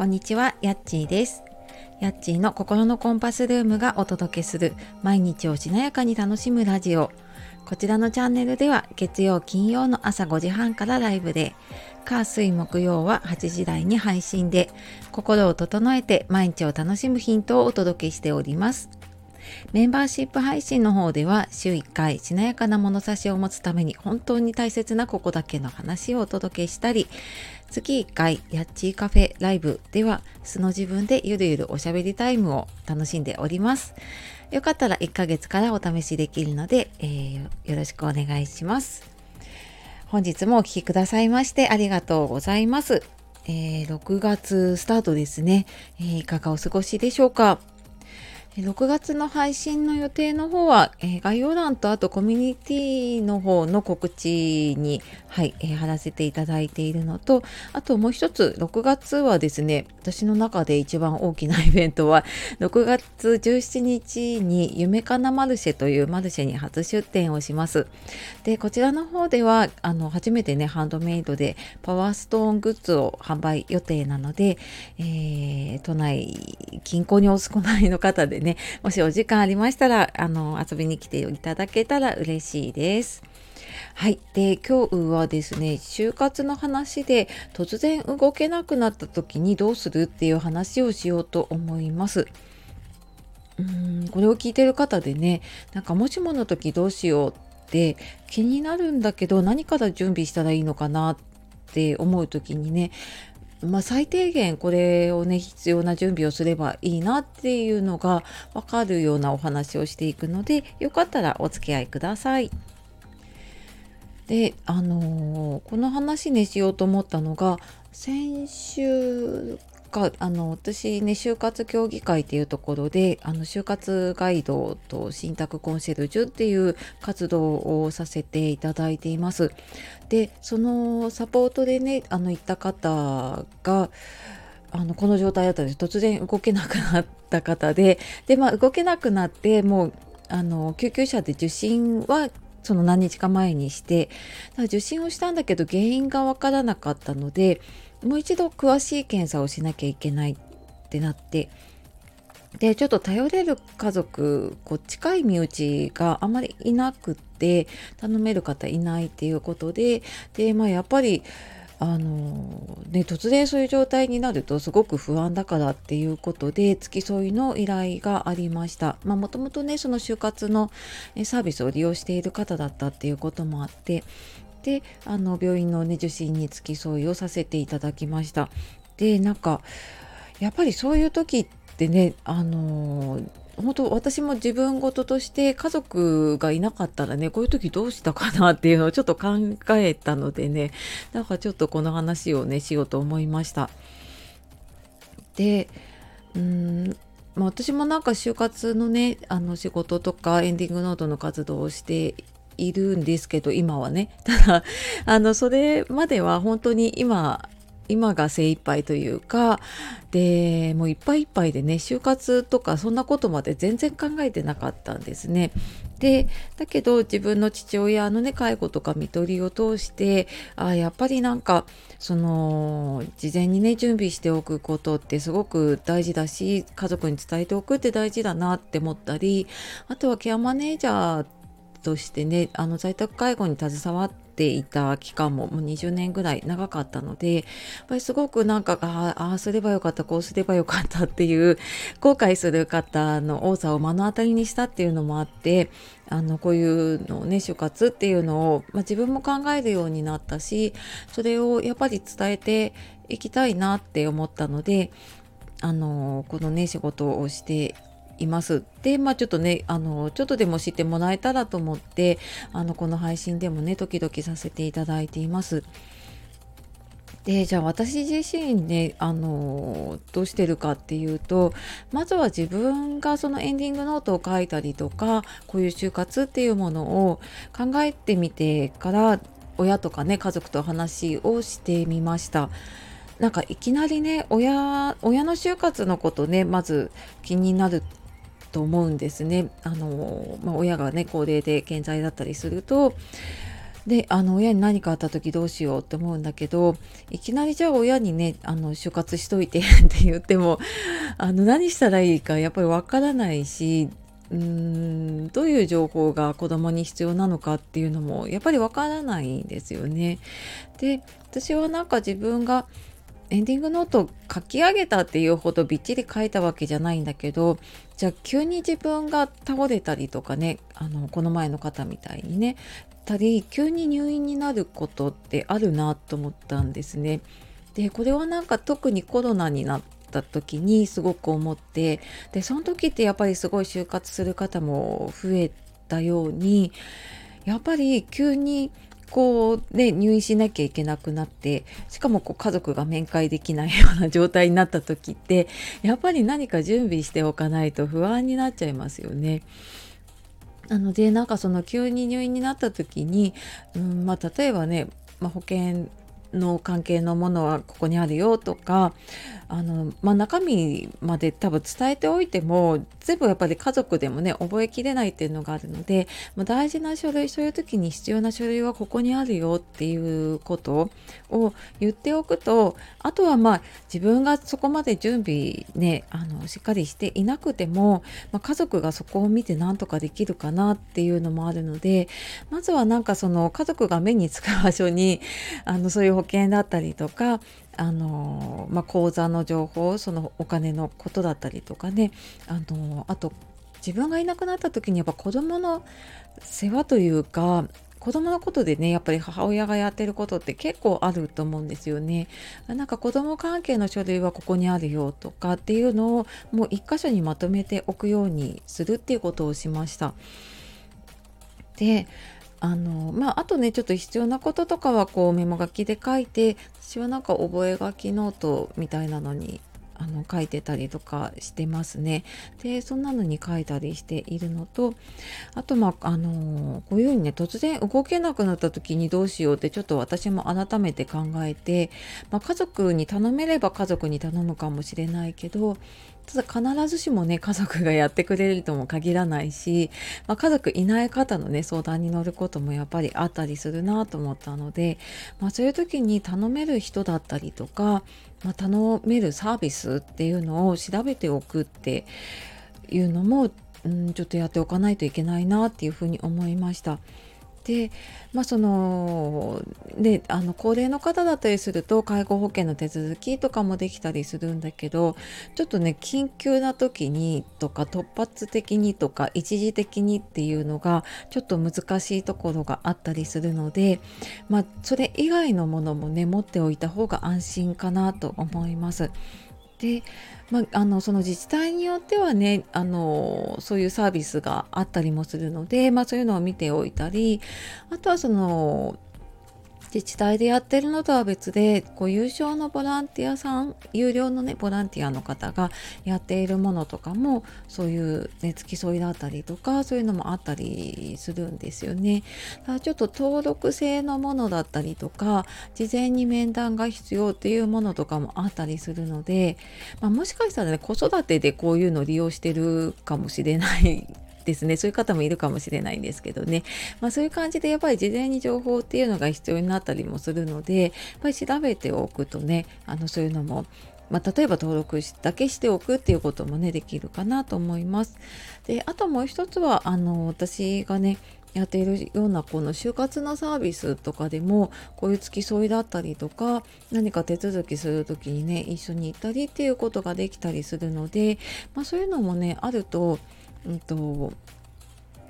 こんにちは、やっちーです。やっちーの心のコンパスルームがお届けする毎日をしなやかに楽しむラジオ。こちらのチャンネルでは月曜金曜の朝5時半からライブで、火水木曜は8時台に配信で、心を整えて毎日を楽しむヒントをお届けしております。メンバーシップ配信の方では週1回しなやかな物差しを持つために本当に大切なここだけの話をお届けしたり月1回やっちーカフェライブでは素の自分でゆるゆるおしゃべりタイムを楽しんでおります。よかったら1ヶ月からお試しできるので、えー、よろしくお願いします。本日もお聴きくださいましてありがとうございます。えー、6月スタートですね、えー、いかがお過ごしでしょうか？6月の配信の予定の方は、えー、概要欄とあとコミュニティの方の告知に、はいえー、貼らせていただいているのとあともう一つ6月はですね私の中で一番大きなイベントは 6月17日に夢かなマルシェというマルシェに初出店をします。でこちらの方ではあの初めてねハンドメイドでパワーストーングッズを販売予定なので、えー、都内近郊にお住まいの方でね、ねもしお時間ありましたら、あの、遊びに来ていただけたら嬉しいです。はい。で、今日はですね、就活の話で突然動けなくなった時にどうするっていう話をしようと思います。うんこれを聞いてる方でね、なんかもしもの時どうしようって気になるんだけど何から準備したらいいのかなって思う時にねまあ、最低限これをね必要な準備をすればいいなっていうのが分かるようなお話をしていくのでよかったらお付き合いください。であのー、この話ねしようと思ったのが先週かあの私ね就活協議会っていうところであの就活ガイドと信託コンシェルジュっていう活動をさせていただいています。でそのサポートでねあの行った方があのこの状態だったんです突然動けなくなった方でで、まあ、動けなくなってもうあの救急車で受診はその何日か前にして受診をしたんだけど原因が分からなかったのでもう一度詳しい検査をしなきゃいけないってなってでちょっと頼れる家族こう近い身内があまりいなくって頼める方いないっていうことででまあやっぱりあのね、突然そういう状態になるとすごく不安だからっていうことで付き添いの依頼がありました。もともとねその就活のサービスを利用している方だったっていうこともあってであの病院の、ね、受診に付き添いをさせていただきました。でなんかやっぱりそういう時ってねあの本当私も自分事として家族がいなかったらねこういう時どうしたかなっていうのをちょっと考えたのでねだかちょっとこの話をねしようと思いました。でうんまあ、私もなんか就活のねあの仕事とかエンディングノートの活動をしているんですけど今はね ただあのそれまでは本当に今今が精一杯というかでもういっぱいいっぱいでね就活とかそんなことまで全然考えてなかったんですね。でだけど自分の父親のね介護とか看取りを通してあやっぱりなんかその事前にね準備しておくことってすごく大事だし家族に伝えておくって大事だなって思ったりあとはケアマネージャーとしてねあの在宅介護に携わっていた期間ももう20年ぐらい長かったのでやっぱりすごくなんかああすればよかったこうすればよかったっていう後悔する方の多さを目の当たりにしたっていうのもあってあのこういうのをね就活っていうのを、まあ、自分も考えるようになったしそれをやっぱり伝えていきたいなって思ったのであのこのね仕事をしています。で、まあちょっとね、あの、ちょっとでも知ってもらえたらと思って、あの、この配信でもね、時々させていただいています。でじゃあ私自身ねあのどうしてるかっていうとまずは自分がそのエンディングノートを書いたりとかこういう就活っていうものを考えてみてから親とかね家族と話をしてみました。なんかいきなりね親親の就活のことねまず気になると思うんですね。あのまあ、親がね高齢で健在だったりするとであの親に何かあった時どうしようって思うんだけどいきなりじゃあ親にねあの就活しといて って言ってもあの何したらいいかやっぱりわからないしうーんどういう情報が子供に必要なのかっていうのもやっぱりわからないんですよね。で私はなんか自分がエンディングノート書き上げたっていうほどびっちり書いたわけじゃないんだけどじゃあ急に自分が倒れたりとかねあのこの前の方みたいにねたり急に入院になることってあるなと思ったんですね。でこれはなんか特にコロナになった時にすごく思ってでその時ってやっぱりすごい就活する方も増えたようにやっぱり急にこうね入院しなきゃいけなくなってしかもこう家族が面会できないような状態になった時ってやっぱり何か準備しておかないと不安になっちゃいますよね。なのでなんかその急に入院になった時に、うんまあ、例えばね、まあ、保険の関係のものはここにあるよとかあの、まあ、中身まで多分伝えておいても全部やっぱり家族でもね覚えきれないっていうのがあるので、まあ、大事な書類そういう時に必要な書類はここにあるよっていうことを言っておくとあとはまあ自分がそこまで準備ねあのしっかりしていなくても、まあ、家族がそこを見て何とかできるかなっていうのもあるのでまずはなんかその家族が目につく場所にあのそういう保険だったりとかあの、まあ、口座の情報そのお金のことだったりとかねあのあと自分がいなくなった時にやっぱ子供の世話というか子供のことでねやっぱり母親がやってることって結構あると思うんですよね。なんか子供関係の書類はここにあるよとかっていうのをもう一箇所にまとめておくようにするっていうことをしました。であのまああとねちょっと必要なこととかはこうメモ書きで書いて私はなんか覚書きノートみたいなのにあの書いてたりとかしてますね。でそんなのに書いたりしているのとあとまああのこういうふうにね突然動けなくなった時にどうしようってちょっと私も改めて考えて、まあ、家族に頼めれば家族に頼むかもしれないけどただ必ずしもね家族がやってくれるとも限らないし、まあ、家族いない方のね相談に乗ることもやっぱりあったりするなと思ったので、まあ、そういう時に頼める人だったりとか、まあ、頼めるサービスっていうのを調べておくっていうのも、うん、ちょっとやっておかないといけないなっていうふうに思いました。でまあそのであの高齢の方だったりすると介護保険の手続きとかもできたりするんだけどちょっとね緊急な時にとか突発的にとか一時的にっていうのがちょっと難しいところがあったりするのでまあそれ以外のものもね持っておいた方が安心かなと思います。で、まあ、あのその自治体によってはねあのそういうサービスがあったりもするので、まあ、そういうのを見ておいたりあとはその自治体でやってるのとは別でこう有償のボランティアさん有料のねボランティアの方がやっているものとかもそういう、ね、付き添いだったりとかそういうのもあったりするんですよね。だからちょっと登録制のものだったりとか事前に面談が必要っていうものとかもあったりするので、まあ、もしかしたらね子育てでこういうのを利用してるかもしれないですねそういう方もいるかもしれないんですけどね、まあ、そういう感じでやっぱり事前に情報っていうのが必要になったりもするのでやっぱり調べておくとねあのそういうのもまあ、例えば登録だけしておくっていうこともねできるかなと思います。であともう一つはあの私がねやっているようなこの就活のサービスとかでもこういう付き添いだったりとか何か手続きする時にね一緒に行ったりっていうことができたりするので、まあ、そういうのもねあるとうんと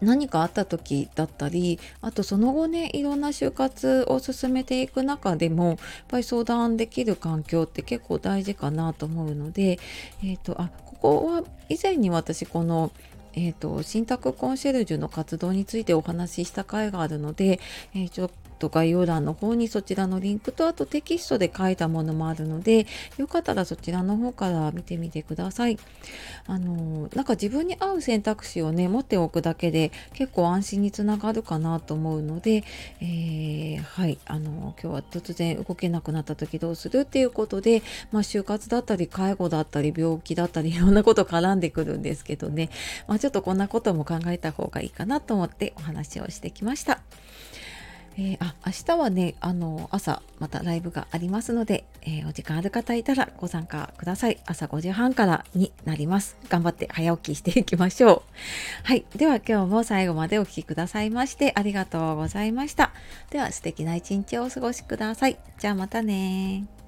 何かあった時だったりあとその後ねいろんな就活を進めていく中でもやっぱり相談できる環境って結構大事かなと思うので、えーと、あここは以前に私このえーと、信託コンシェルジュの活動についてお話しした回があるので、えー、ちょと概要欄の方にそちらのリンクとあとテキストで書いたものもあるのでよかったらそちらの方から見てみてください。あのなんか自分に合う選択肢をね持っておくだけで結構安心につながるかなと思うので、えー、はいあの今日は突然動けなくなった時どうするっていうことで、まあ、就活だったり介護だったり病気だったりいろんなこと絡んでくるんですけどね、まあ、ちょっとこんなことも考えた方がいいかなと思ってお話をしてきました。えー、あ明日はねあの朝またライブがありますので、えー、お時間ある方いたらご参加ください。朝5時半からになります。頑張って早起きしていきましょう。はい。では今日も最後までお聴きくださいましてありがとうございました。では素敵な一日をお過ごしください。じゃあまたね